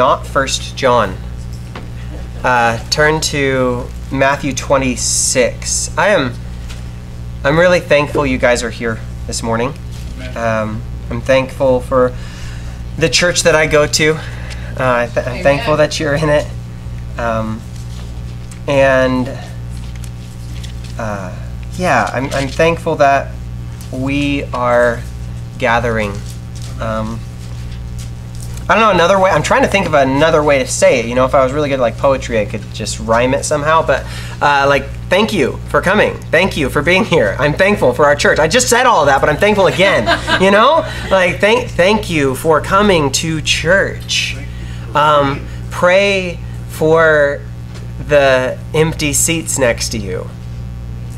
not First John. Uh, turn to Matthew 26. I am I'm really thankful you guys are here this morning. Um, I'm thankful for the church that I go to. Uh, th- I'm thankful that you're in it. Um, and uh, yeah, I'm, I'm thankful that we are gathering. Um, I don't know another way. I'm trying to think of another way to say it. You know, if I was really good at like poetry, I could just rhyme it somehow. But uh, like, thank you for coming. Thank you for being here. I'm thankful for our church. I just said all that, but I'm thankful again. you know, like thank thank you for coming to church. Um, pray for the empty seats next to you.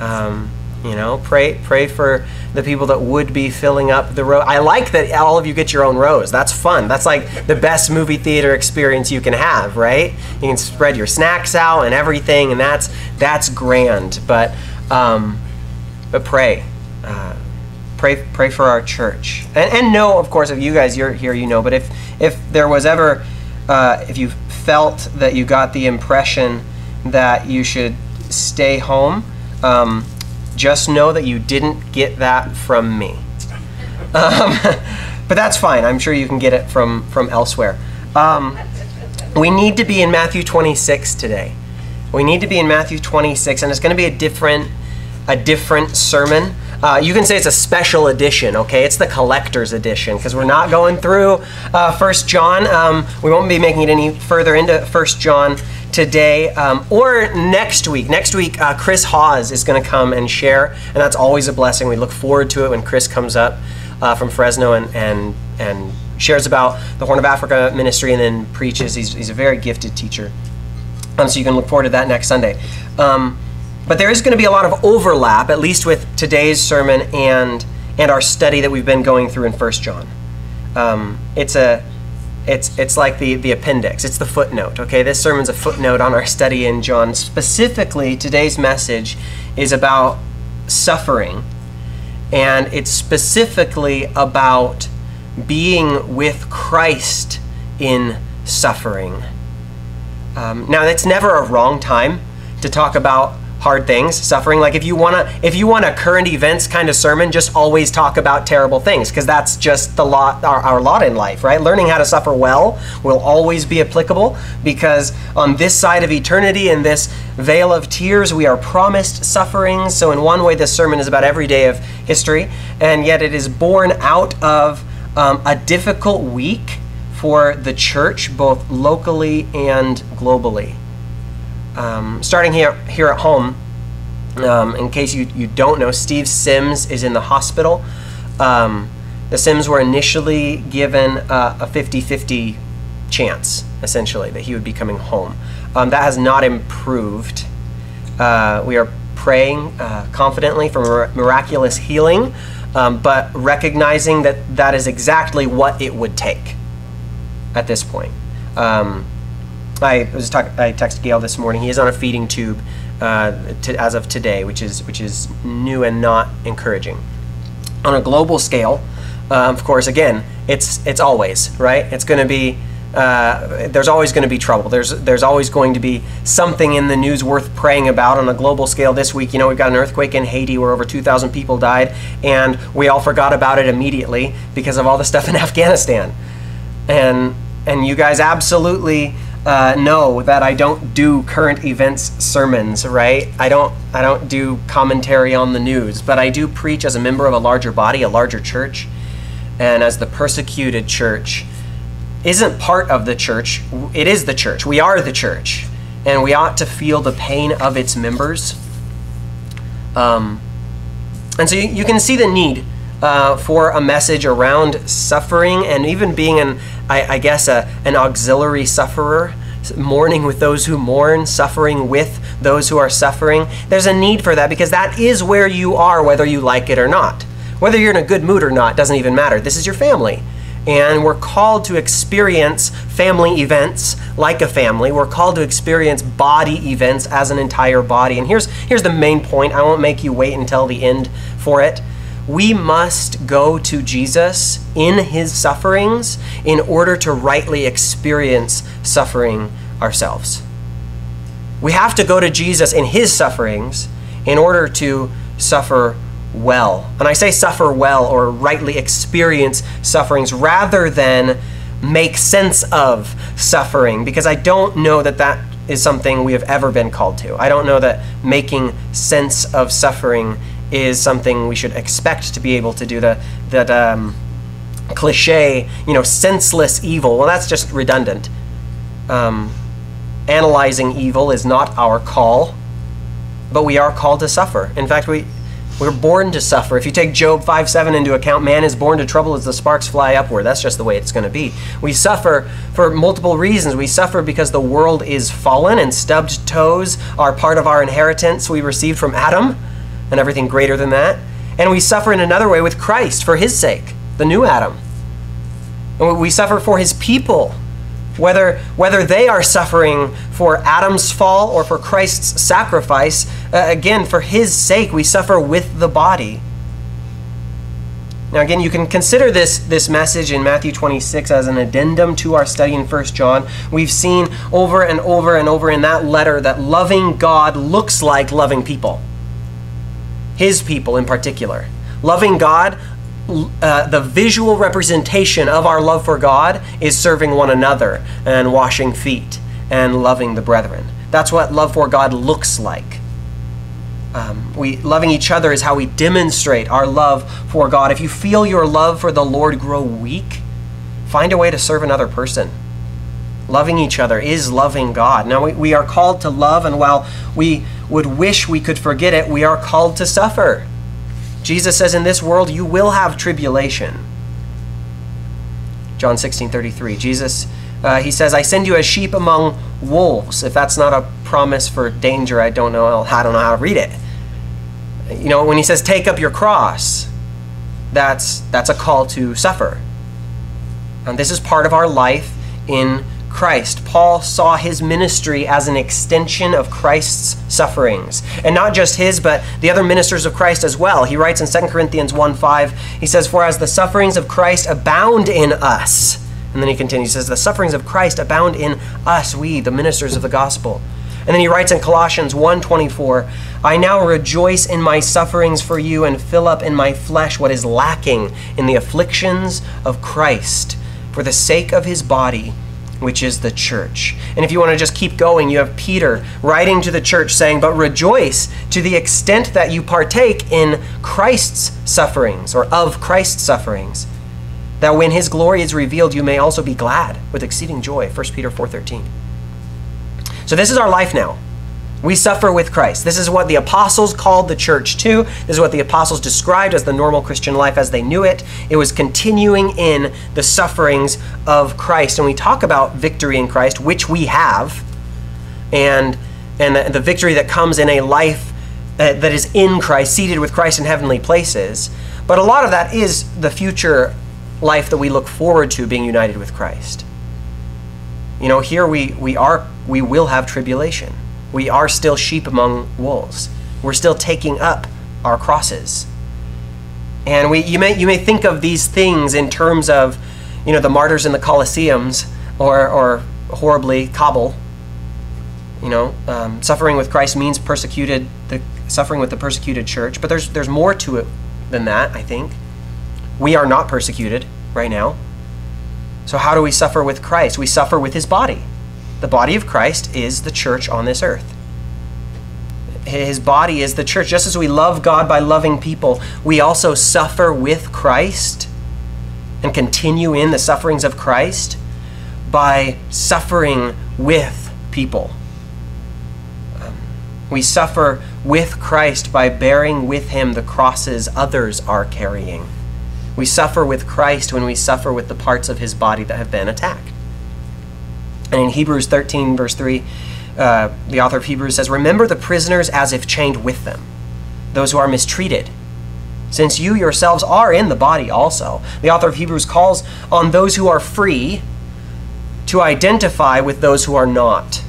Um, you know, pray pray for the people that would be filling up the row. I like that all of you get your own rows. That's fun. That's like the best movie theater experience you can have, right? You can spread your snacks out and everything, and that's that's grand. But um, but pray. Uh, pray pray for our church and, and know of course if you guys you're here you know but if if there was ever uh, if you felt that you got the impression that you should stay home um, just know that you didn't get that from me. Um, but that's fine. I'm sure you can get it from, from elsewhere. Um, we need to be in Matthew 26 today. We need to be in Matthew 26, and it's going to be a different, a different sermon. Uh, you can say it's a special edition, okay? It's the collector's edition because we're not going through uh, First John. Um, we won't be making it any further into First John today um, or next week. Next week, uh, Chris Hawes is going to come and share, and that's always a blessing. We look forward to it when Chris comes up uh, from Fresno and, and, and shares about the Horn of Africa ministry and then preaches. He's, he's a very gifted teacher. Um, so you can look forward to that next Sunday. Um, but there is going to be a lot of overlap, at least with today's sermon and, and our study that we've been going through in First John. Um, it's a it's it's like the the appendix. It's the footnote okay? This sermon's a footnote on our study in john. Specifically today's message is about suffering and it's specifically about being with christ in suffering. Um, now that's never a wrong time to talk about hard things, suffering. Like if you wanna if you want a current events kind of sermon, just always talk about terrible things because that's just the lot our, our lot in life, right? Learning how to suffer well will always be applicable because on this side of eternity in this vale of tears we are promised suffering. So in one way this sermon is about every day of history, and yet it is born out of um, a difficult week for the church, both locally and globally. Um, starting here here at home, um, in case you, you don't know, Steve Sims is in the hospital. Um, the Sims were initially given uh, a 50 50 chance, essentially, that he would be coming home. Um, that has not improved. Uh, we are praying uh, confidently for miraculous healing, um, but recognizing that that is exactly what it would take at this point. Um, I was talk, I texted Gail this morning. He is on a feeding tube uh, to, as of today, which is which is new and not encouraging. On a global scale, uh, of course, again, it's it's always right. It's going to be uh, there's always going to be trouble. There's there's always going to be something in the news worth praying about on a global scale. This week, you know, we've got an earthquake in Haiti where over 2,000 people died, and we all forgot about it immediately because of all the stuff in Afghanistan. And and you guys absolutely uh, know that I don't do current events sermons, right? I don't I don't do commentary on the news, but I do preach as a member of a larger body, a larger church, and as the persecuted church isn't part of the church. It is the church. We are the church, and we ought to feel the pain of its members. Um, and so you, you can see the need uh, for a message around suffering and even being an, I, I guess, a, an auxiliary sufferer, mourning with those who mourn, suffering with those who are suffering. There's a need for that because that is where you are, whether you like it or not. Whether you're in a good mood or not doesn't even matter. This is your family. And we're called to experience family events like a family. We're called to experience body events as an entire body. And here's, here's the main point. I won't make you wait until the end for it. We must go to Jesus in his sufferings in order to rightly experience suffering ourselves. We have to go to Jesus in his sufferings in order to suffer well. And I say suffer well or rightly experience sufferings rather than make sense of suffering because I don't know that that is something we have ever been called to. I don't know that making sense of suffering is something we should expect to be able to do. The that um, cliche, you know, senseless evil. Well, that's just redundant. Um, analyzing evil is not our call, but we are called to suffer. In fact, we we're born to suffer. If you take Job 5 7 into account, man is born to trouble as the sparks fly upward. That's just the way it's going to be. We suffer for multiple reasons. We suffer because the world is fallen and stubbed toes are part of our inheritance we received from Adam and everything greater than that. And we suffer in another way with Christ for his sake, the new Adam. And we suffer for his people whether, whether they are suffering for Adam's fall or for Christ's sacrifice, uh, again, for his sake, we suffer with the body. Now, again, you can consider this, this message in Matthew 26 as an addendum to our study in 1 John. We've seen over and over and over in that letter that loving God looks like loving people, His people in particular. Loving God uh, the visual representation of our love for God is serving one another and washing feet and loving the brethren. That's what love for God looks like. Um, we loving each other is how we demonstrate our love for God. If you feel your love for the Lord grow weak, find a way to serve another person. Loving each other is loving God. Now we, we are called to love, and while we would wish we could forget it, we are called to suffer. Jesus says, In this world you will have tribulation. John 16 33. Jesus, uh, he says, I send you as sheep among wolves. If that's not a promise for danger, I don't know. I don't know how to read it. You know, when he says, Take up your cross, that's, that's a call to suffer. And this is part of our life in Christ. Paul saw his ministry as an extension of Christ's sufferings. And not just his, but the other ministers of Christ as well. He writes in 2 Corinthians 1 5, he says, For as the sufferings of Christ abound in us, and then he continues, he says, The sufferings of Christ abound in us, we, the ministers of the gospel. And then he writes in Colossians 1:24, I now rejoice in my sufferings for you and fill up in my flesh what is lacking in the afflictions of Christ for the sake of his body which is the church. And if you want to just keep going, you have Peter writing to the church saying, But rejoice to the extent that you partake in Christ's sufferings or of Christ's sufferings, that when his glory is revealed, you may also be glad with exceeding joy. 1 Peter 4:13. So this is our life now. We suffer with Christ. This is what the apostles called the church to. This is what the apostles described as the normal Christian life as they knew it. It was continuing in the sufferings of Christ. And we talk about victory in Christ, which we have, and, and the, the victory that comes in a life uh, that is in Christ, seated with Christ in heavenly places. But a lot of that is the future life that we look forward to being united with Christ. You know, here we, we are we will have tribulation we are still sheep among wolves. We're still taking up our crosses. And we, you, may, you may think of these things in terms of, you know, the martyrs in the Colosseums or, or horribly Kabul. You know, um, suffering with Christ means persecuted, the suffering with the persecuted church. But there's, there's more to it than that, I think. We are not persecuted right now. So how do we suffer with Christ? We suffer with his body. The body of Christ is the church on this earth. His body is the church. Just as we love God by loving people, we also suffer with Christ and continue in the sufferings of Christ by suffering with people. Um, we suffer with Christ by bearing with him the crosses others are carrying. We suffer with Christ when we suffer with the parts of his body that have been attacked. And in Hebrews 13, verse 3, uh, the author of Hebrews says, Remember the prisoners as if chained with them, those who are mistreated, since you yourselves are in the body also. The author of Hebrews calls on those who are free to identify with those who are not.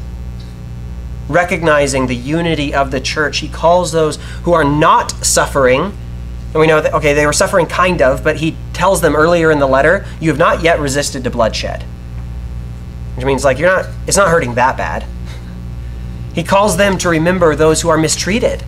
Recognizing the unity of the church, he calls those who are not suffering And we know that, okay, they were suffering kind of, but he tells them earlier in the letter, you have not yet resisted to bloodshed. Which means, like, you're not, it's not hurting that bad. He calls them to remember those who are mistreated,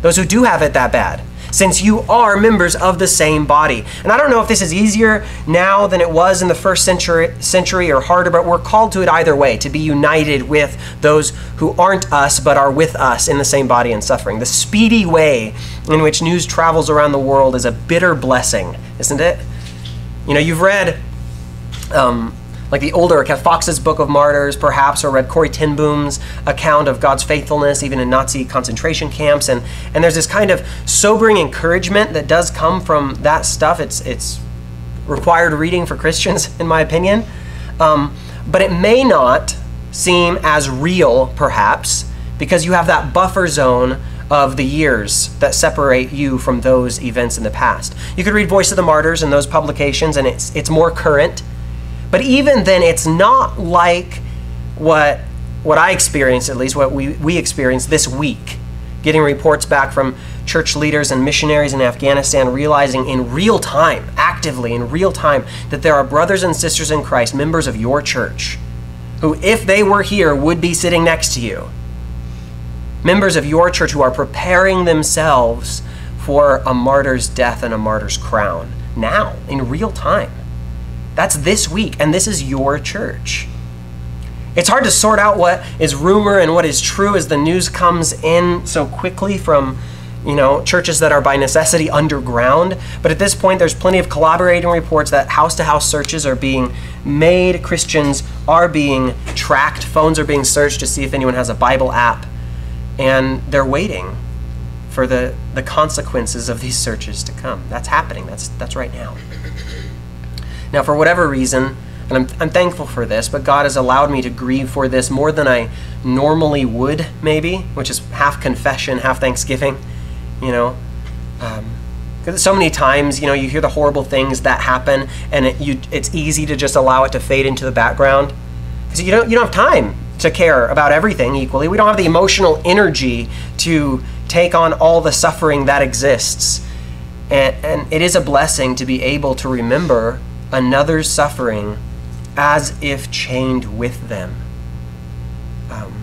those who do have it that bad since you are members of the same body. And I don't know if this is easier now than it was in the first century, century or harder, but we're called to it either way to be united with those who aren't us but are with us in the same body and suffering. The speedy way in which news travels around the world is a bitter blessing, isn't it? You know, you've read um, like the older Kat Foxe's Book of Martyrs, perhaps, or read Corrie ten Boom's account of God's faithfulness, even in Nazi concentration camps. And, and there's this kind of sobering encouragement that does come from that stuff. It's, it's required reading for Christians, in my opinion. Um, but it may not seem as real, perhaps, because you have that buffer zone of the years that separate you from those events in the past. You could read Voice of the Martyrs and those publications, and it's, it's more current but even then, it's not like what what I experienced, at least what we, we experienced this week, getting reports back from church leaders and missionaries in Afghanistan, realizing in real time, actively in real time, that there are brothers and sisters in Christ, members of your church, who, if they were here, would be sitting next to you. Members of your church who are preparing themselves for a martyr's death and a martyr's crown now, in real time. That's this week, and this is your church. It's hard to sort out what is rumor and what is true as the news comes in so quickly from you know, churches that are by necessity underground. But at this point, there's plenty of collaborating reports that house to house searches are being made. Christians are being tracked. Phones are being searched to see if anyone has a Bible app. And they're waiting for the, the consequences of these searches to come. That's happening. That's, that's right now. Now, for whatever reason, and I'm, I'm thankful for this, but God has allowed me to grieve for this more than I normally would, maybe, which is half confession, half thanksgiving, you know. Um, so many times, you know, you hear the horrible things that happen, and it, you, it's easy to just allow it to fade into the background. Because you don't, you don't have time to care about everything equally. We don't have the emotional energy to take on all the suffering that exists. And, and it is a blessing to be able to remember another's suffering as if chained with them. Um,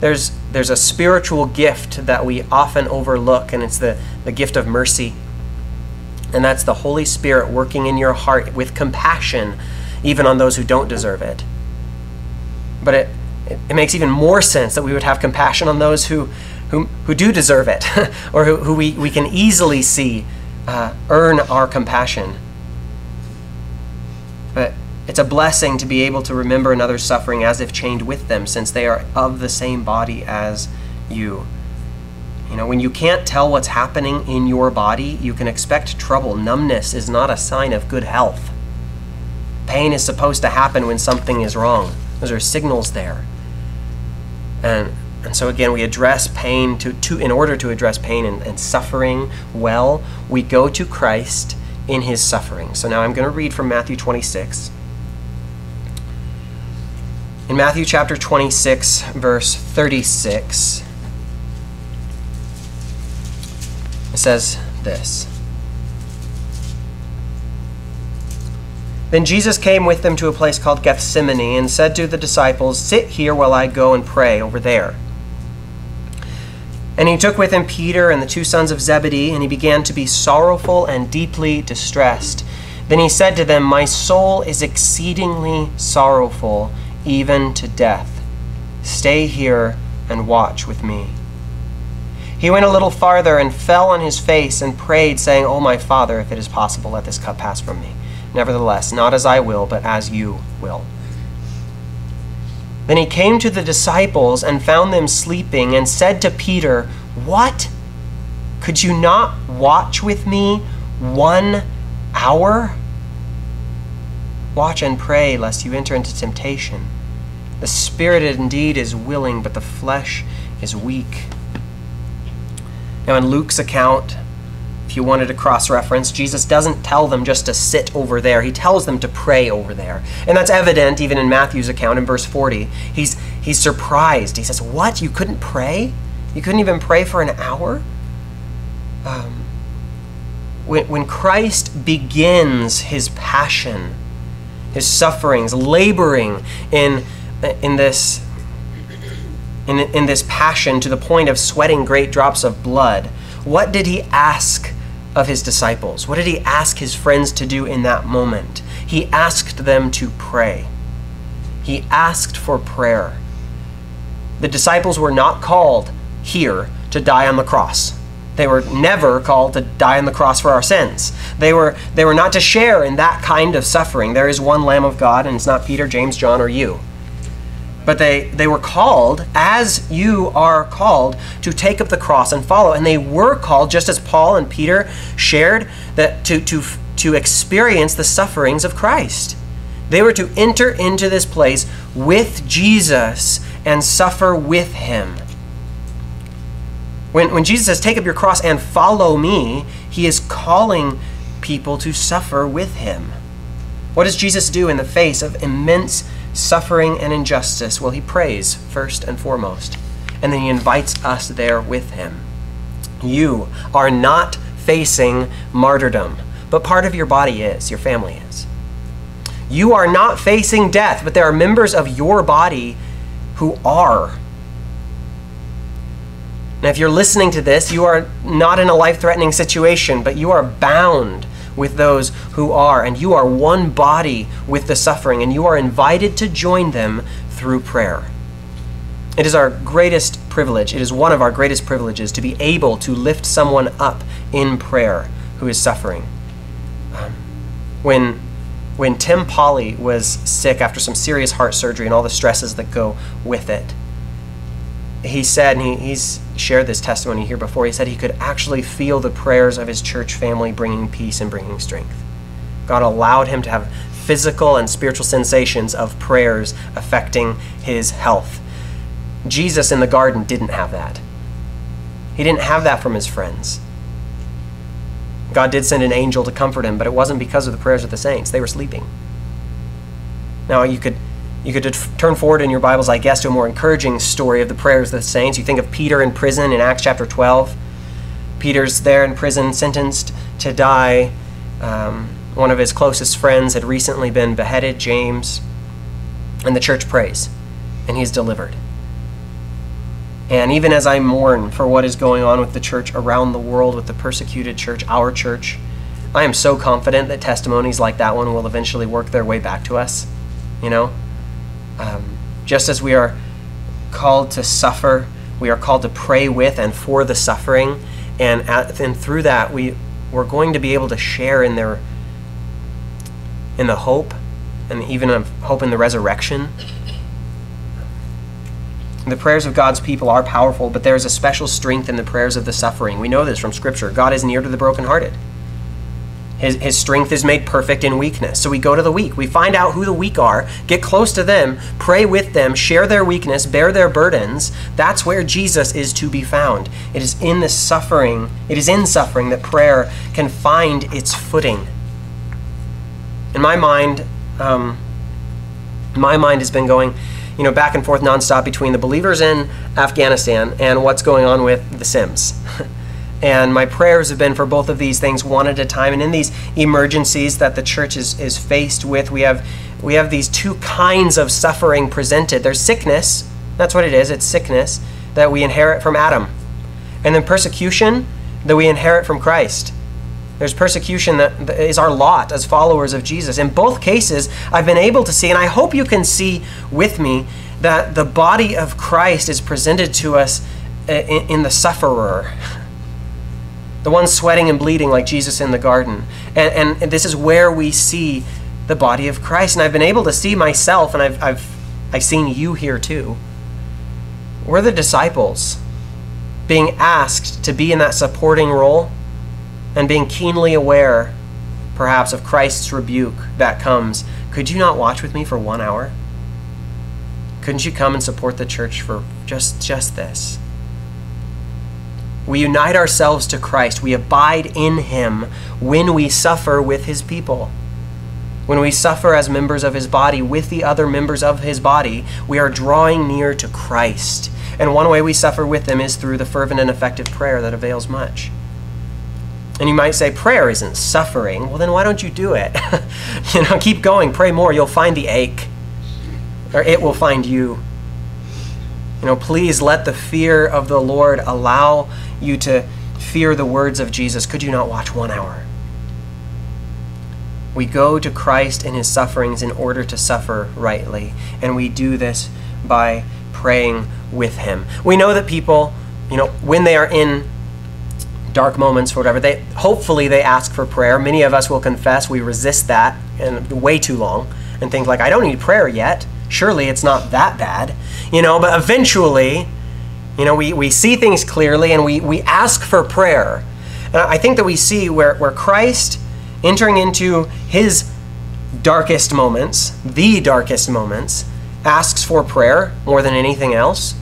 there's, there's a spiritual gift that we often overlook, and it's the, the gift of mercy. And that's the Holy Spirit working in your heart with compassion, even on those who don't deserve it. But it, it, it makes even more sense that we would have compassion on those who, who, who do deserve it, or who, who we, we can easily see uh, earn our compassion. But it's a blessing to be able to remember another's suffering as if chained with them, since they are of the same body as you. You know, when you can't tell what's happening in your body, you can expect trouble. Numbness is not a sign of good health. Pain is supposed to happen when something is wrong. Those are signals there. And and so again, we address pain to, to in order to address pain and, and suffering well, we go to Christ in his suffering. So now I'm going to read from Matthew 26. In Matthew chapter 26, verse 36, it says this Then Jesus came with them to a place called Gethsemane and said to the disciples, Sit here while I go and pray over there. And he took with him Peter and the two sons of Zebedee, and he began to be sorrowful and deeply distressed. Then he said to them, My soul is exceedingly sorrowful, even to death. Stay here and watch with me. He went a little farther and fell on his face and prayed, saying, O my Father, if it is possible, let this cup pass from me. Nevertheless, not as I will, but as you will. Then he came to the disciples and found them sleeping and said to Peter, What? Could you not watch with me one hour? Watch and pray lest you enter into temptation. The spirit indeed is willing, but the flesh is weak. Now, in Luke's account, you wanted to cross reference, Jesus doesn't tell them just to sit over there. He tells them to pray over there. And that's evident even in Matthew's account in verse 40. He's, he's surprised. He says, What? You couldn't pray? You couldn't even pray for an hour? Um, when, when Christ begins his passion, his sufferings, laboring in, in this in, in this passion to the point of sweating great drops of blood, what did he ask of his disciples? What did he ask his friends to do in that moment? He asked them to pray. He asked for prayer. The disciples were not called here to die on the cross. They were never called to die on the cross for our sins. They were, they were not to share in that kind of suffering. There is one Lamb of God, and it's not Peter, James, John, or you. But they, they were called, as you are called, to take up the cross and follow. And they were called, just as Paul and Peter shared, that to, to, to experience the sufferings of Christ. They were to enter into this place with Jesus and suffer with him. When, when Jesus says, Take up your cross and follow me, he is calling people to suffer with him. What does Jesus do in the face of immense suffering and injustice? Well, he prays first and foremost, and then he invites us there with him. You are not facing martyrdom, but part of your body is, your family is. You are not facing death, but there are members of your body who are. Now, if you're listening to this, you are not in a life threatening situation, but you are bound with those who are, and you are one body with the suffering, and you are invited to join them through prayer. It is our greatest privilege, it is one of our greatest privileges to be able to lift someone up in prayer who is suffering. Um, when when Tim Polly was sick after some serious heart surgery and all the stresses that go with it, he said, and he, he's shared this testimony here before, he said he could actually feel the prayers of his church family bringing peace and bringing strength. God allowed him to have physical and spiritual sensations of prayers affecting his health. Jesus in the garden didn't have that. He didn't have that from his friends. God did send an angel to comfort him, but it wasn't because of the prayers of the saints. They were sleeping. Now, you could you could turn forward in your Bibles, I guess, to a more encouraging story of the prayers of the saints. You think of Peter in prison in Acts chapter 12. Peter's there in prison, sentenced to die. Um, one of his closest friends had recently been beheaded, James. And the church prays, and he's delivered. And even as I mourn for what is going on with the church around the world, with the persecuted church, our church, I am so confident that testimonies like that one will eventually work their way back to us. You know? Um, just as we are called to suffer, we are called to pray with and for the suffering, and at, and through that we we're going to be able to share in their in the hope and even of hope in the resurrection. The prayers of God's people are powerful, but there is a special strength in the prayers of the suffering. We know this from Scripture. God is near to the brokenhearted. His, his strength is made perfect in weakness. So we go to the weak. We find out who the weak are, get close to them, pray with them, share their weakness, bear their burdens. That's where Jesus is to be found. It is in the suffering, it is in suffering that prayer can find its footing. In my mind, um, my mind has been going, you know, back and forth nonstop between the believers in Afghanistan and what's going on with the Sims. And my prayers have been for both of these things one at a time. And in these emergencies that the church is, is faced with, we have, we have these two kinds of suffering presented. There's sickness, that's what it is, it's sickness that we inherit from Adam. And then persecution that we inherit from Christ. There's persecution that is our lot as followers of Jesus. In both cases, I've been able to see, and I hope you can see with me, that the body of Christ is presented to us uh, in, in the sufferer the ones sweating and bleeding like Jesus in the garden. And, and, this is where we see the body of Christ. And I've been able to see myself, and I've, I've, I've seen you here too. We're the disciples being asked to be in that supporting role and being keenly aware, perhaps, of Christ's rebuke that comes. Could you not watch with me for one hour? Couldn't you come and support the church for just, just this? We unite ourselves to Christ. We abide in Him when we suffer with His people. When we suffer as members of His body with the other members of His body, we are drawing near to Christ. And one way we suffer with them is through the fervent and effective prayer that avails much. And you might say, prayer isn't suffering. Well, then why don't you do it? you know, keep going, pray more. You'll find the ache, or it will find you. You know, please let the fear of the Lord allow you to fear the words of Jesus. Could you not watch one hour? We go to Christ in his sufferings in order to suffer rightly, and we do this by praying with him. We know that people, you know, when they are in dark moments or whatever, they hopefully they ask for prayer. Many of us will confess we resist that and way too long and think like I don't need prayer yet. Surely it's not that bad. You know, but eventually, you know, we, we see things clearly and we, we ask for prayer. And I think that we see where, where Christ entering into his darkest moments, the darkest moments, asks for prayer more than anything else,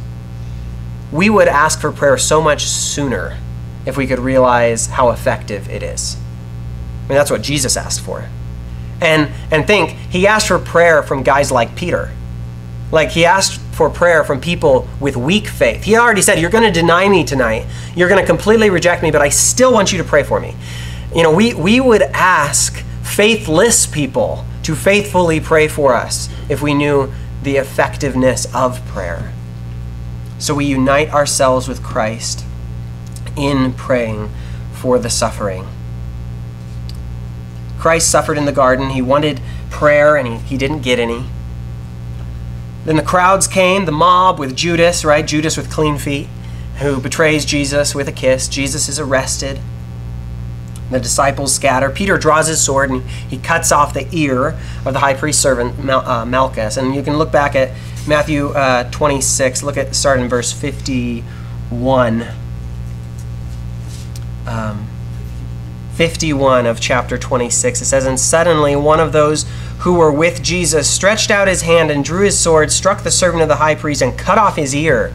we would ask for prayer so much sooner if we could realize how effective it is. I mean, that's what Jesus asked for. And, and think, he asked for prayer from guys like Peter. Like, he asked for prayer from people with weak faith. He already said, You're going to deny me tonight. You're going to completely reject me, but I still want you to pray for me. You know, we, we would ask faithless people to faithfully pray for us if we knew the effectiveness of prayer. So we unite ourselves with Christ in praying for the suffering. Christ suffered in the garden. He wanted prayer and he, he didn't get any. Then the crowds came, the mob with Judas, right? Judas with clean feet, who betrays Jesus with a kiss. Jesus is arrested. The disciples scatter. Peter draws his sword and he cuts off the ear of the high priest servant Mal- uh, Malchus. And you can look back at Matthew uh, 26. Look at start in verse 51. Um, 51 of chapter 26. It says, And suddenly one of those who were with Jesus stretched out his hand and drew his sword, struck the servant of the high priest, and cut off his ear.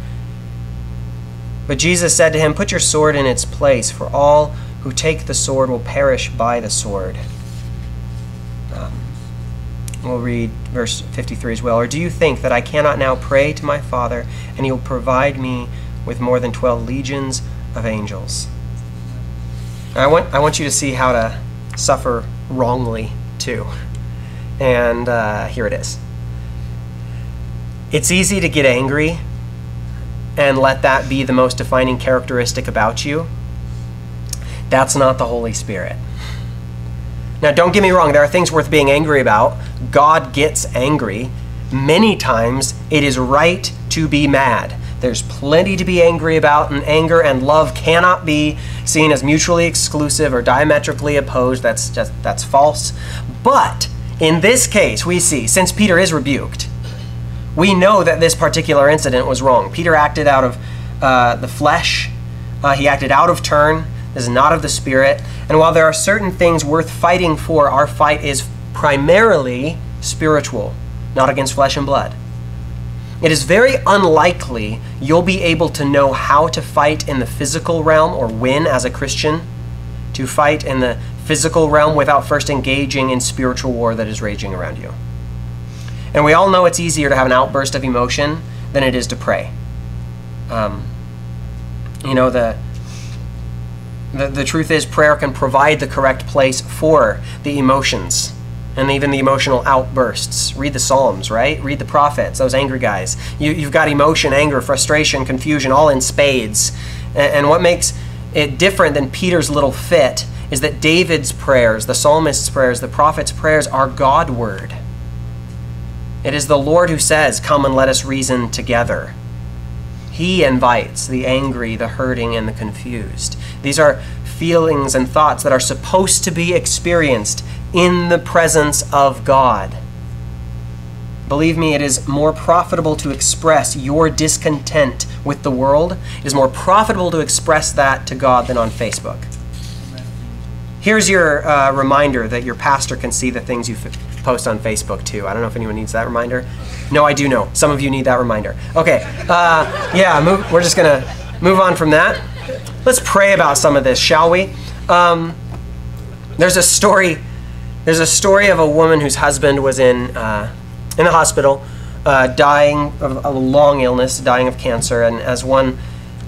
But Jesus said to him, Put your sword in its place, for all who take the sword will perish by the sword. Um, we'll read verse 53 as well. Or do you think that I cannot now pray to my Father, and he will provide me with more than 12 legions of angels? I want, I want you to see how to suffer wrongly, too. And uh, here it is. It's easy to get angry and let that be the most defining characteristic about you. That's not the Holy Spirit. Now, don't get me wrong, there are things worth being angry about. God gets angry. Many times it is right to be mad. There's plenty to be angry about, and anger and love cannot be seen as mutually exclusive or diametrically opposed. That's just that's false. But in this case, we see since Peter is rebuked, we know that this particular incident was wrong. Peter acted out of uh, the flesh. Uh, he acted out of turn. This is not of the spirit. And while there are certain things worth fighting for, our fight is primarily spiritual, not against flesh and blood. It is very unlikely you'll be able to know how to fight in the physical realm or win as a Christian to fight in the physical realm without first engaging in spiritual war that is raging around you. And we all know it's easier to have an outburst of emotion than it is to pray. Um, you know, the, the, the truth is, prayer can provide the correct place for the emotions and even the emotional outbursts. Read the Psalms, right? Read the prophets, those angry guys. You, you've got emotion, anger, frustration, confusion, all in spades. And, and what makes it different than Peter's little fit is that David's prayers, the psalmist's prayers, the prophet's prayers are God word. It is the Lord who says, Come and let us reason together. He invites the angry, the hurting, and the confused. These are feelings and thoughts that are supposed to be experienced in the presence of God. Believe me, it is more profitable to express your discontent with the world. It is more profitable to express that to God than on Facebook. Here's your uh, reminder that your pastor can see the things you post on Facebook too. I don't know if anyone needs that reminder. No, I do know. Some of you need that reminder. Okay, uh, yeah, move, we're just gonna move on from that. Let's pray about some of this, shall we? Um, there's a story there's a story of a woman whose husband was in uh, in the hospital, uh, dying of a long illness, dying of cancer, and as one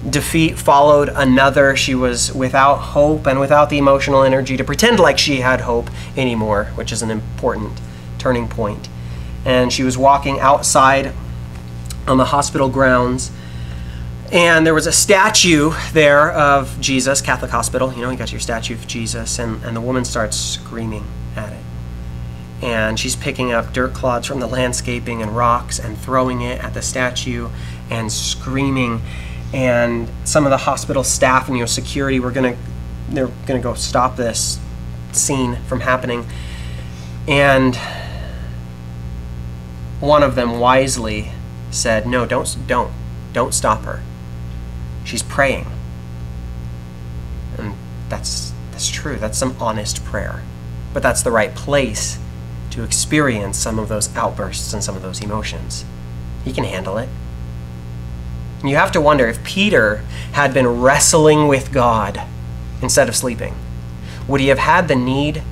defeat followed another. She was without hope and without the emotional energy to pretend like she had hope anymore, which is an important turning point. And she was walking outside on the hospital grounds. And there was a statue there of Jesus, Catholic hospital. You know, you got your statue of Jesus. And, and the woman starts screaming at it. And she's picking up dirt clods from the landscaping and rocks and throwing it at the statue and screaming and some of the hospital staff and you know security were gonna they're gonna go stop this scene from happening. And one of them wisely said no don't don't don't stop her. She's praying. And that's that's true. That's some honest prayer. But that's the right place to experience some of those outbursts and some of those emotions. He can handle it you have to wonder if Peter had been wrestling with God instead of sleeping, would he have had the need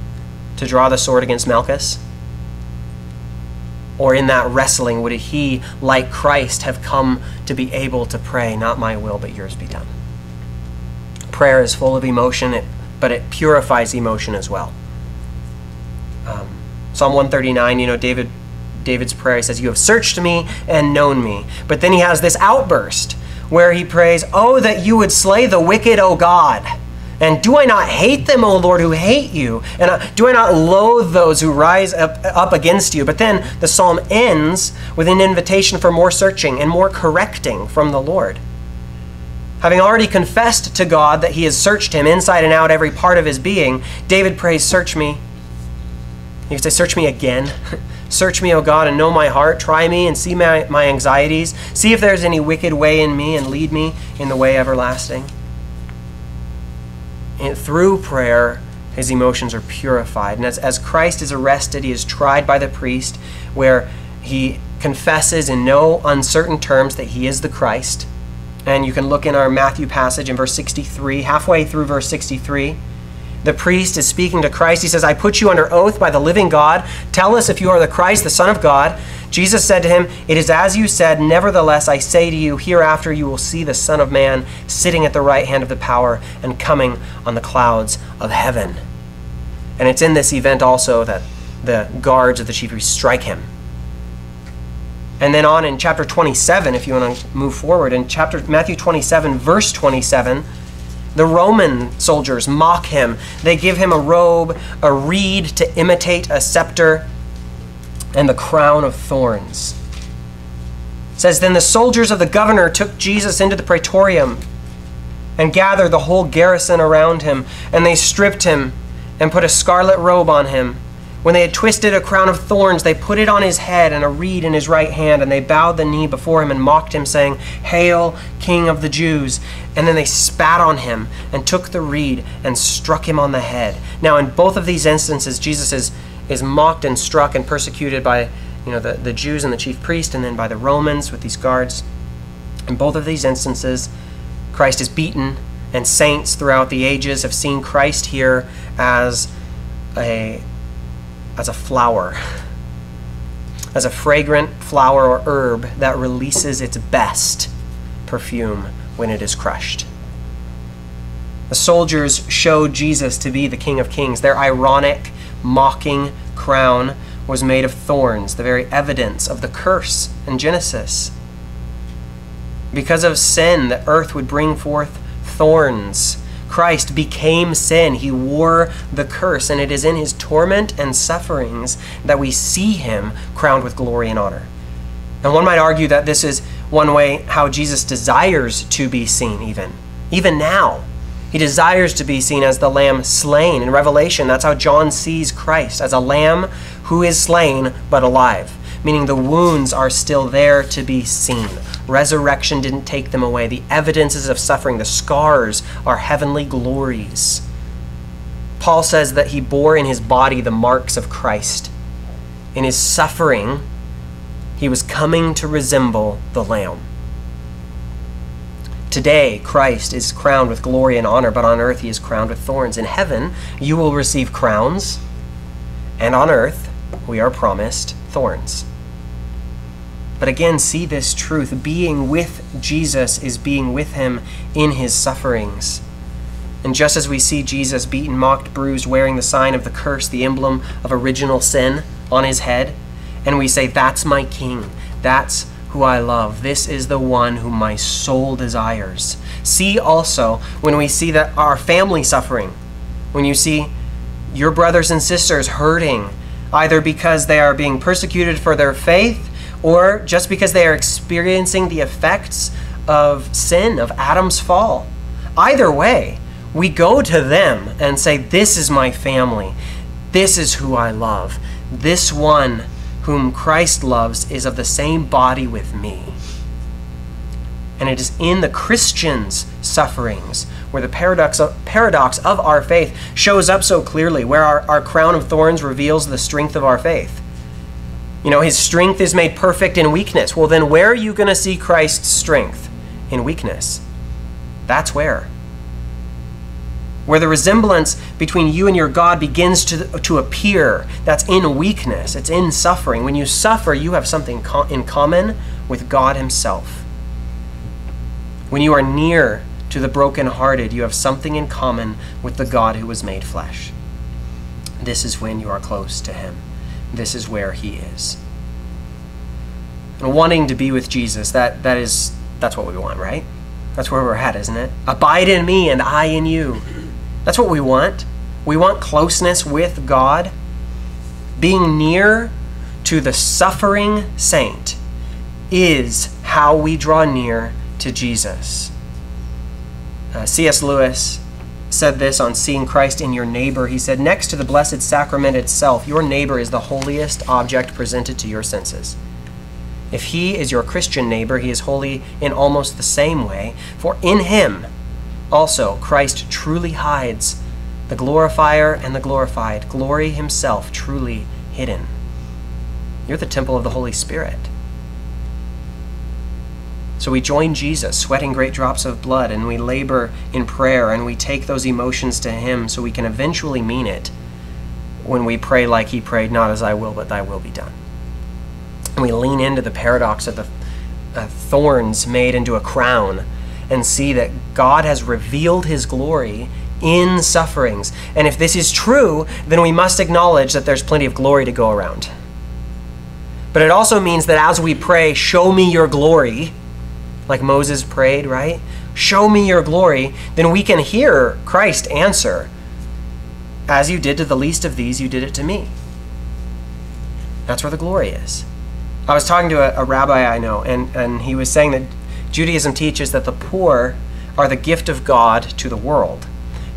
to draw the sword against Malchus? Or in that wrestling, would he, like Christ, have come to be able to pray, Not my will, but yours be done? Prayer is full of emotion, but it purifies emotion as well. Um, Psalm 139, you know, David David's prayer. He says, You have searched me and known me. But then he has this outburst where he prays, Oh, that you would slay the wicked, O God. And do I not hate them, O Lord, who hate you? And uh, do I not loathe those who rise up, up against you? But then the psalm ends with an invitation for more searching and more correcting from the Lord. Having already confessed to God that he has searched him inside and out, every part of his being, David prays, Search me. You could say, Search me again. Search me, O God, and know my heart. Try me and see my, my anxieties. See if there's any wicked way in me and lead me in the way everlasting. And through prayer, his emotions are purified. And as, as Christ is arrested, he is tried by the priest, where he confesses in no uncertain terms that he is the Christ. And you can look in our Matthew passage in verse 63, halfway through verse 63 the priest is speaking to Christ. He says, I put you under oath by the living God. Tell us if you are the Christ, the Son of God. Jesus said to him, It is as you said, nevertheless, I say to you, hereafter you will see the Son of Man sitting at the right hand of the power and coming on the clouds of heaven. And it's in this event also that the guards of the chief priests strike him. And then on in chapter 27, if you want to move forward, in chapter Matthew 27, verse 27, the Roman soldiers mock him. They give him a robe, a reed to imitate a scepter, and the crown of thorns. It says then the soldiers of the governor took Jesus into the praetorium and gathered the whole garrison around him, and they stripped him and put a scarlet robe on him when they had twisted a crown of thorns, they put it on his head and a reed in his right hand, and they bowed the knee before him and mocked him, saying, Hail, King of the Jews! And then they spat on him and took the reed and struck him on the head. Now, in both of these instances, Jesus is, is mocked and struck and persecuted by you know, the, the Jews and the chief priest, and then by the Romans with these guards. In both of these instances, Christ is beaten, and saints throughout the ages have seen Christ here as a as a flower, as a fragrant flower or herb that releases its best perfume when it is crushed. The soldiers showed Jesus to be the King of Kings. Their ironic, mocking crown was made of thorns, the very evidence of the curse in Genesis. Because of sin, the earth would bring forth thorns Christ became sin. He wore the curse, and it is in his torment and sufferings that we see him crowned with glory and honor. And one might argue that this is one way how Jesus desires to be seen, even. Even now. He desires to be seen as the lamb slain. In Revelation, that's how John sees Christ as a lamb who is slain but alive, meaning the wounds are still there to be seen. Resurrection didn't take them away. The evidences of suffering, the scars, are heavenly glories. Paul says that he bore in his body the marks of Christ. In his suffering, he was coming to resemble the Lamb. Today, Christ is crowned with glory and honor, but on earth he is crowned with thorns. In heaven, you will receive crowns, and on earth, we are promised thorns. But again, see this truth. Being with Jesus is being with him in his sufferings. And just as we see Jesus beaten, mocked, bruised, wearing the sign of the curse, the emblem of original sin on his head, and we say, That's my king. That's who I love. This is the one whom my soul desires. See also when we see that our family suffering, when you see your brothers and sisters hurting, either because they are being persecuted for their faith or just because they are experiencing the effects of sin, of Adam's fall. Either way, we go to them and say, This is my family. This is who I love. This one whom Christ loves is of the same body with me. And it is in the Christian's sufferings where the paradox of, paradox of our faith shows up so clearly, where our, our crown of thorns reveals the strength of our faith. You know, his strength is made perfect in weakness. Well, then where are you going to see Christ's strength? In weakness. That's where. Where the resemblance between you and your God begins to, to appear, that's in weakness, it's in suffering. When you suffer, you have something in common with God Himself. When you are near to the brokenhearted, you have something in common with the God who was made flesh. This is when you are close to Him. This is where He is. And wanting to be with Jesus, that, that is, that's what we want, right? That's where we're at, isn't it? Abide in me and I in you. That's what we want. We want closeness with God. Being near to the suffering saint is how we draw near to Jesus. Uh, C.S. Lewis said this on seeing Christ in your neighbor. He said, Next to the Blessed Sacrament itself, your neighbor is the holiest object presented to your senses. If he is your Christian neighbor, he is holy in almost the same way, for in him also Christ truly hides the glorifier and the glorified, glory himself truly hidden. You're the temple of the Holy Spirit. So we join Jesus, sweating great drops of blood, and we labor in prayer, and we take those emotions to Him so we can eventually mean it when we pray like He prayed, not as I will, but Thy will be done. And we lean into the paradox of the uh, thorns made into a crown and see that God has revealed His glory in sufferings. And if this is true, then we must acknowledge that there's plenty of glory to go around. But it also means that as we pray, Show me your glory like Moses prayed, right? Show me your glory, then we can hear Christ answer, As you did to the least of these, you did it to me. That's where the glory is. I was talking to a, a rabbi I know, and, and he was saying that Judaism teaches that the poor are the gift of God to the world.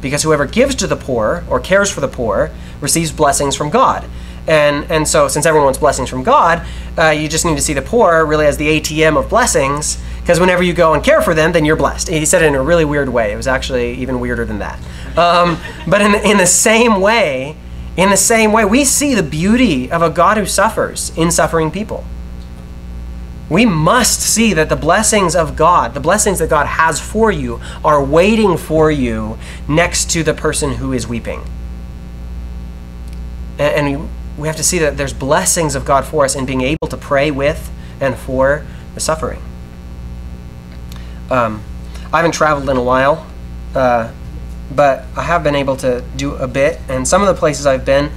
Because whoever gives to the poor or cares for the poor receives blessings from God. And, and so, since everyone wants blessings from God, uh, you just need to see the poor really as the ATM of blessings because whenever you go and care for them, then you're blessed. He said it in a really weird way. It was actually even weirder than that. Um, but in, in the same way, in the same way, we see the beauty of a God who suffers in suffering people. We must see that the blessings of God, the blessings that God has for you, are waiting for you next to the person who is weeping. And we have to see that there's blessings of God for us in being able to pray with and for the suffering. Um, I haven't traveled in a while, uh, but I have been able to do a bit. And some of the places I've been,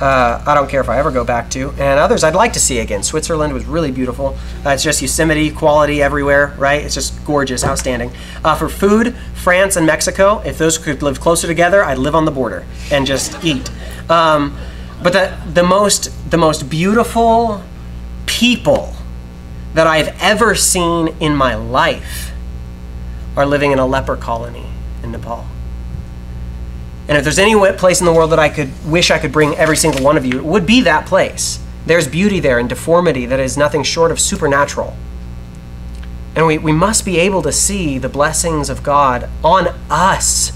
uh, I don't care if I ever go back to. And others I'd like to see again. Switzerland was really beautiful. Uh, it's just Yosemite quality everywhere, right? It's just gorgeous, outstanding. Uh, for food, France and Mexico, if those could live closer together, I'd live on the border and just eat. Um, but the, the, most, the most beautiful people that I've ever seen in my life are living in a leper colony in Nepal. And if there's any place in the world that I could wish I could bring every single one of you, it would be that place. There's beauty there and deformity that is nothing short of supernatural. And we, we must be able to see the blessings of God on us.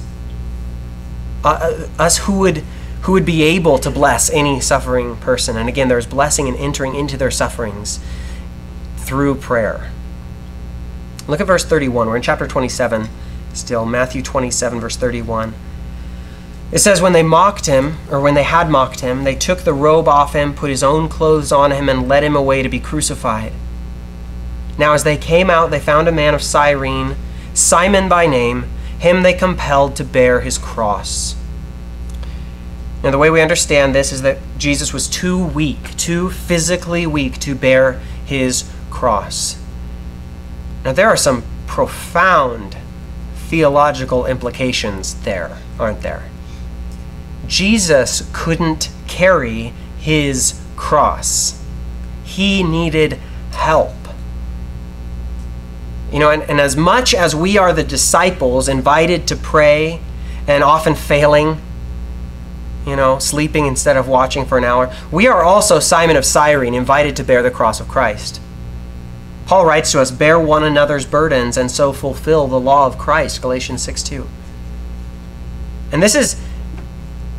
Uh, uh us who would, who would be able to bless any suffering person. And again, there's blessing in entering into their sufferings through prayer. Look at verse 31. We're in chapter 27 still, Matthew 27, verse 31. It says, When they mocked him, or when they had mocked him, they took the robe off him, put his own clothes on him, and led him away to be crucified. Now, as they came out, they found a man of Cyrene, Simon by name. Him they compelled to bear his cross. Now, the way we understand this is that Jesus was too weak, too physically weak to bear his cross. Now, there are some profound theological implications there, aren't there? Jesus couldn't carry his cross, he needed help. You know, and, and as much as we are the disciples invited to pray and often failing, you know, sleeping instead of watching for an hour, we are also Simon of Cyrene, invited to bear the cross of Christ. Paul writes to us, bear one another's burdens and so fulfill the law of Christ, Galatians 6 2. And this is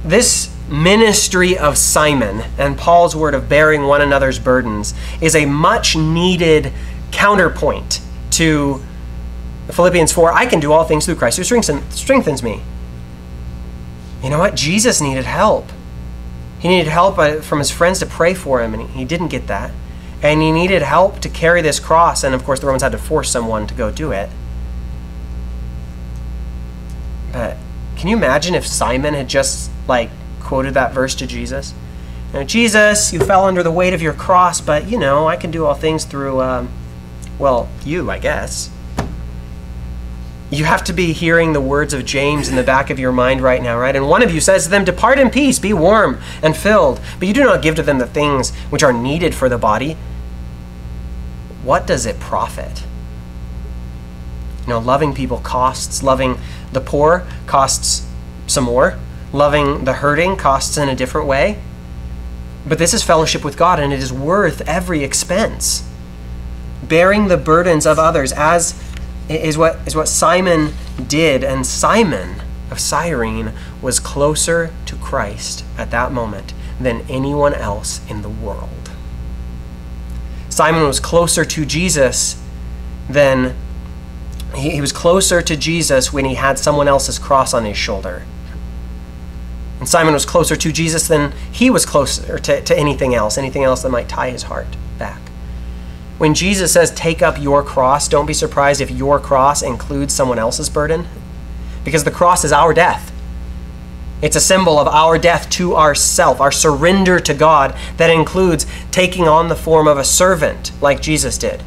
this ministry of Simon and Paul's word of bearing one another's burdens is a much needed counterpoint to Philippians 4 I can do all things through Christ who strengthens me. You know what? Jesus needed help. He needed help uh, from his friends to pray for him, and he didn't get that. And he needed help to carry this cross, and of course, the Romans had to force someone to go do it. But can you imagine if Simon had just, like, quoted that verse to Jesus? Know, Jesus, you fell under the weight of your cross, but, you know, I can do all things through. Um, well, you, I guess. You have to be hearing the words of James in the back of your mind right now, right? And one of you says to them, Depart in peace, be warm and filled, but you do not give to them the things which are needed for the body. What does it profit? You know, loving people costs. Loving the poor costs some more. Loving the hurting costs in a different way. But this is fellowship with God, and it is worth every expense bearing the burdens of others as is what is what Simon did and Simon of Cyrene was closer to Christ at that moment than anyone else in the world. Simon was closer to Jesus than he, was closer to Jesus when he had someone else's cross on his shoulder. And Simon was closer to Jesus than he was closer to, to anything else, anything else that might tie his heart back. When Jesus says, take up your cross, don't be surprised if your cross includes someone else's burden, because the cross is our death. It's a symbol of our death to ourself, our surrender to God that includes taking on the form of a servant like Jesus did.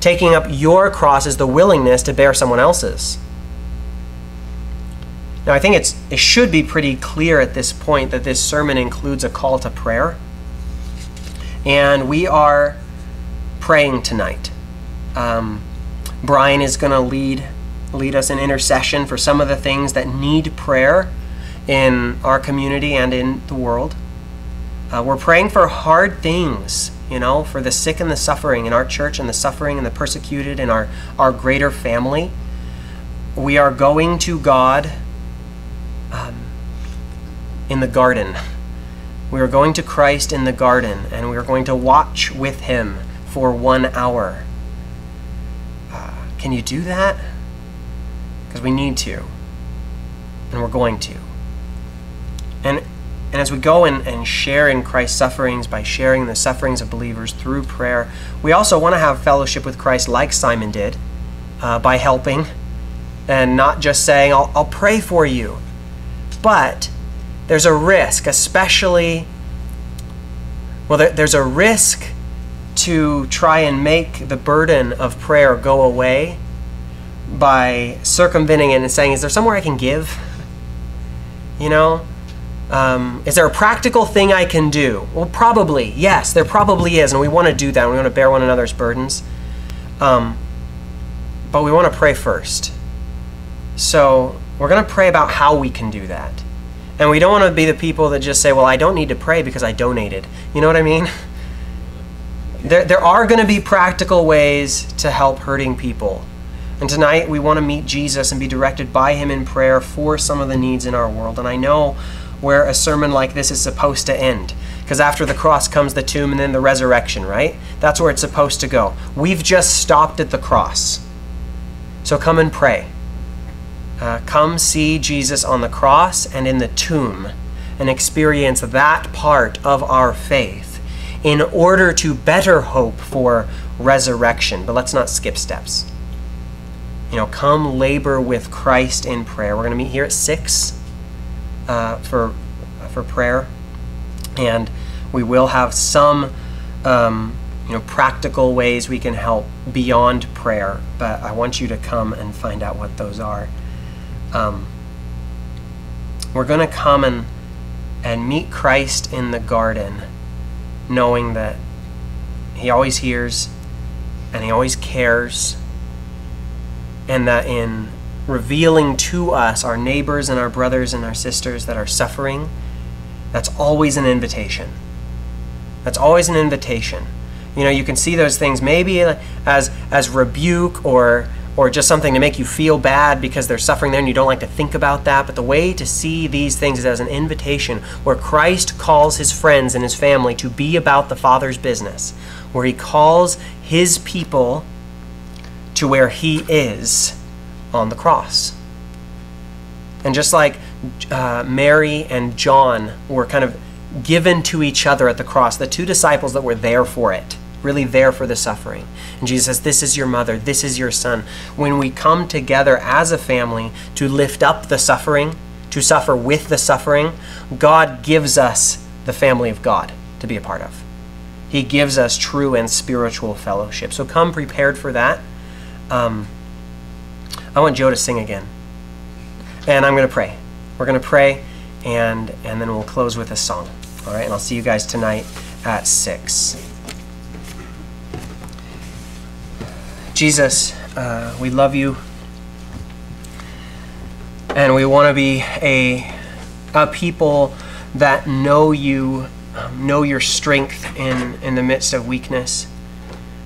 Taking up your cross is the willingness to bear someone else's. Now, I think it's, it should be pretty clear at this point that this sermon includes a call to prayer. And we are praying tonight. Um, Brian is going to lead lead us in intercession for some of the things that need prayer in our community and in the world. Uh, we're praying for hard things, you know, for the sick and the suffering in our church and the suffering and the persecuted in our, our greater family. We are going to God um, in the garden. We are going to Christ in the garden and we are going to watch with him for one hour. Uh, can you do that? Because we need to. And we're going to. And, and as we go and, and share in Christ's sufferings by sharing the sufferings of believers through prayer, we also want to have fellowship with Christ like Simon did uh, by helping and not just saying, I'll, I'll pray for you. But there's a risk, especially, well, there, there's a risk to try and make the burden of prayer go away by circumventing it and saying, Is there somewhere I can give? You know? Um, is there a practical thing I can do? Well, probably, yes, there probably is, and we want to do that. We want to bear one another's burdens. Um, but we want to pray first. So we're going to pray about how we can do that. And we don't want to be the people that just say, well, I don't need to pray because I donated. You know what I mean? there, there are going to be practical ways to help hurting people. And tonight we want to meet Jesus and be directed by him in prayer for some of the needs in our world. And I know where a sermon like this is supposed to end. Because after the cross comes the tomb and then the resurrection, right? That's where it's supposed to go. We've just stopped at the cross. So come and pray. Uh, come see Jesus on the cross and in the tomb and experience that part of our faith in order to better hope for resurrection. But let's not skip steps. You know, come labor with Christ in prayer. We're going to meet here at 6 uh, for, for prayer. And we will have some um, you know, practical ways we can help beyond prayer, but I want you to come and find out what those are. Um, we're going to come and, and meet Christ in the garden, knowing that He always hears and He always cares, and that in revealing to us, our neighbors and our brothers and our sisters that are suffering, that's always an invitation. That's always an invitation. You know, you can see those things maybe as as rebuke or or just something to make you feel bad because they're suffering there and you don't like to think about that. But the way to see these things is as an invitation where Christ calls his friends and his family to be about the Father's business, where he calls his people to where he is on the cross. And just like uh, Mary and John were kind of given to each other at the cross, the two disciples that were there for it, really there for the suffering. And Jesus says, This is your mother, this is your son. When we come together as a family to lift up the suffering, to suffer with the suffering, God gives us the family of God to be a part of. He gives us true and spiritual fellowship. So come prepared for that. Um, I want Joe to sing again. And I'm going to pray. We're going to pray, and, and then we'll close with a song. All right, and I'll see you guys tonight at 6. Jesus, uh, we love you. And we want to be a, a people that know you, um, know your strength in, in the midst of weakness.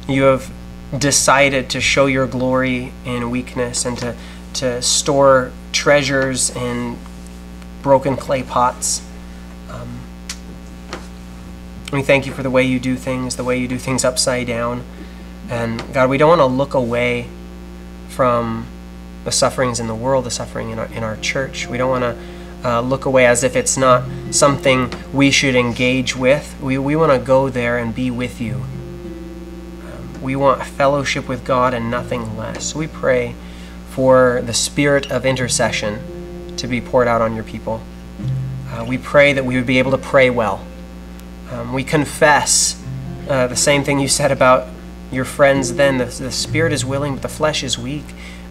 You have decided to show your glory in weakness and to, to store treasures in broken clay pots. Um, we thank you for the way you do things, the way you do things upside down. And God, we don't want to look away from the sufferings in the world, the suffering in our, in our church. We don't want to uh, look away as if it's not something we should engage with. We, we want to go there and be with you. We want fellowship with God and nothing less. So we pray for the spirit of intercession to be poured out on your people. Uh, we pray that we would be able to pray well. Um, we confess uh, the same thing you said about your friends then. The, the spirit is willing, but the flesh is weak.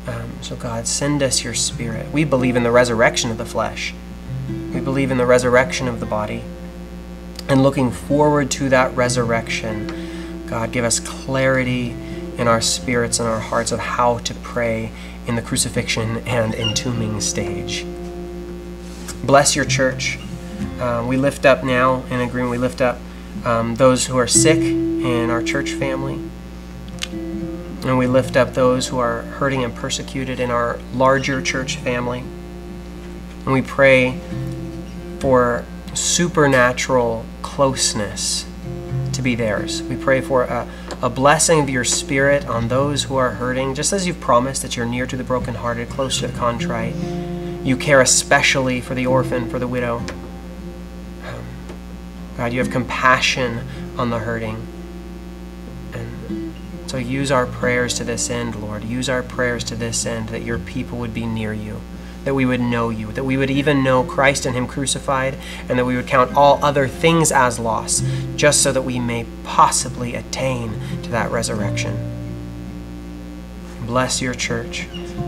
Um, so, God, send us your spirit. We believe in the resurrection of the flesh, we believe in the resurrection of the body. And looking forward to that resurrection, God, give us clarity in our spirits and our hearts of how to pray in the crucifixion and entombing stage. Bless your church. Uh, we lift up now in agreement, we lift up um, those who are sick in our church family. And we lift up those who are hurting and persecuted in our larger church family. And we pray for supernatural closeness be theirs. We pray for a, a blessing of your spirit on those who are hurting, just as you've promised that you're near to the brokenhearted, close to the contrite. You care especially for the orphan, for the widow. Um, God, you have compassion on the hurting. And so use our prayers to this end, Lord. Use our prayers to this end that your people would be near you, that we would know you, that we would even know Christ and Him crucified, and that we would count all other things as loss, just so that we may possibly attain to that resurrection. Bless your church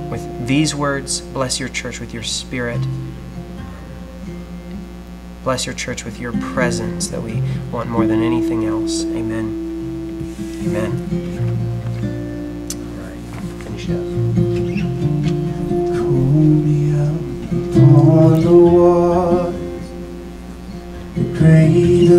with these words. Bless your church with your spirit. Bless your church with your presence that we want more than anything else. Amen. Amen. Call me out upon the waters, the great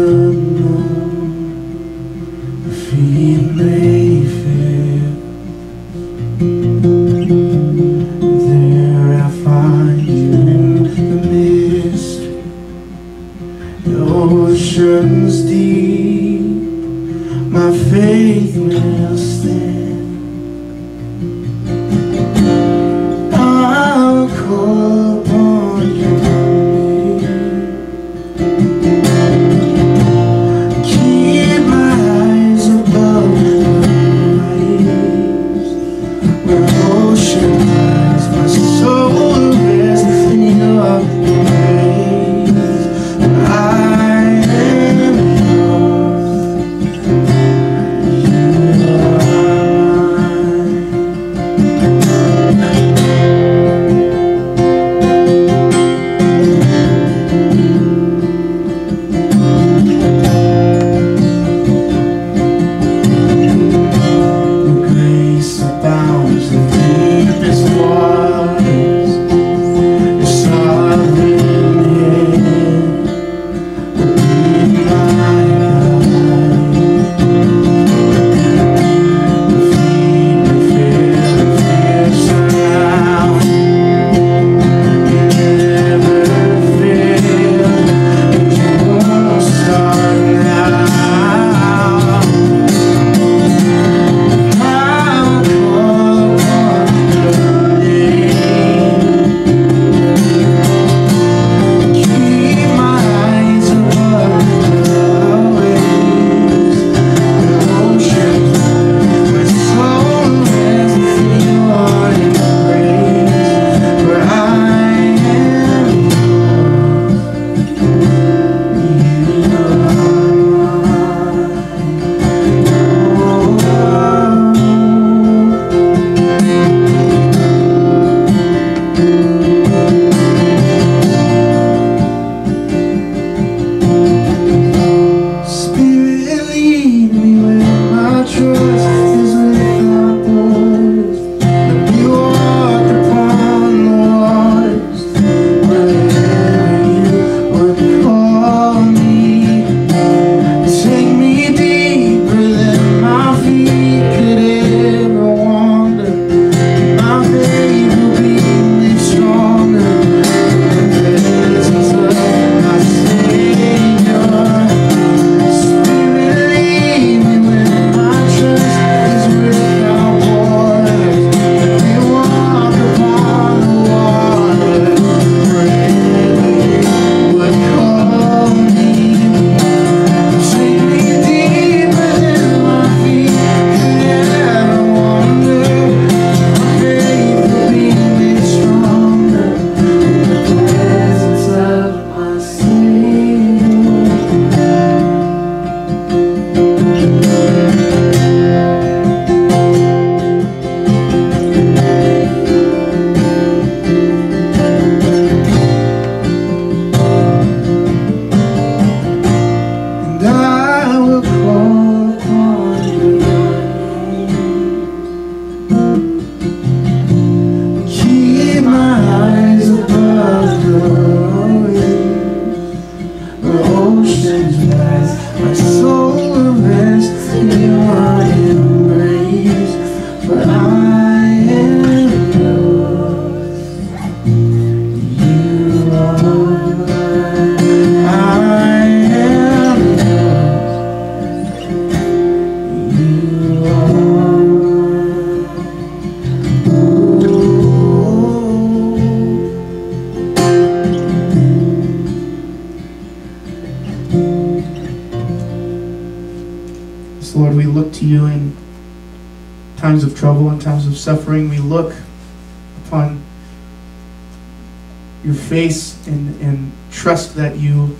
and, and trust that you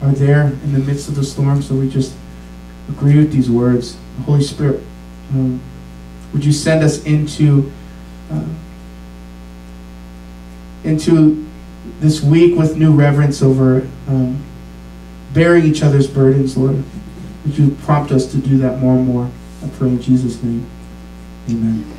are there in the midst of the storm. So we just agree with these words. Holy Spirit, um, would you send us into uh, into this week with new reverence over um, bearing each other's burdens, Lord? Would you prompt us to do that more and more? I pray in Jesus' name. Amen.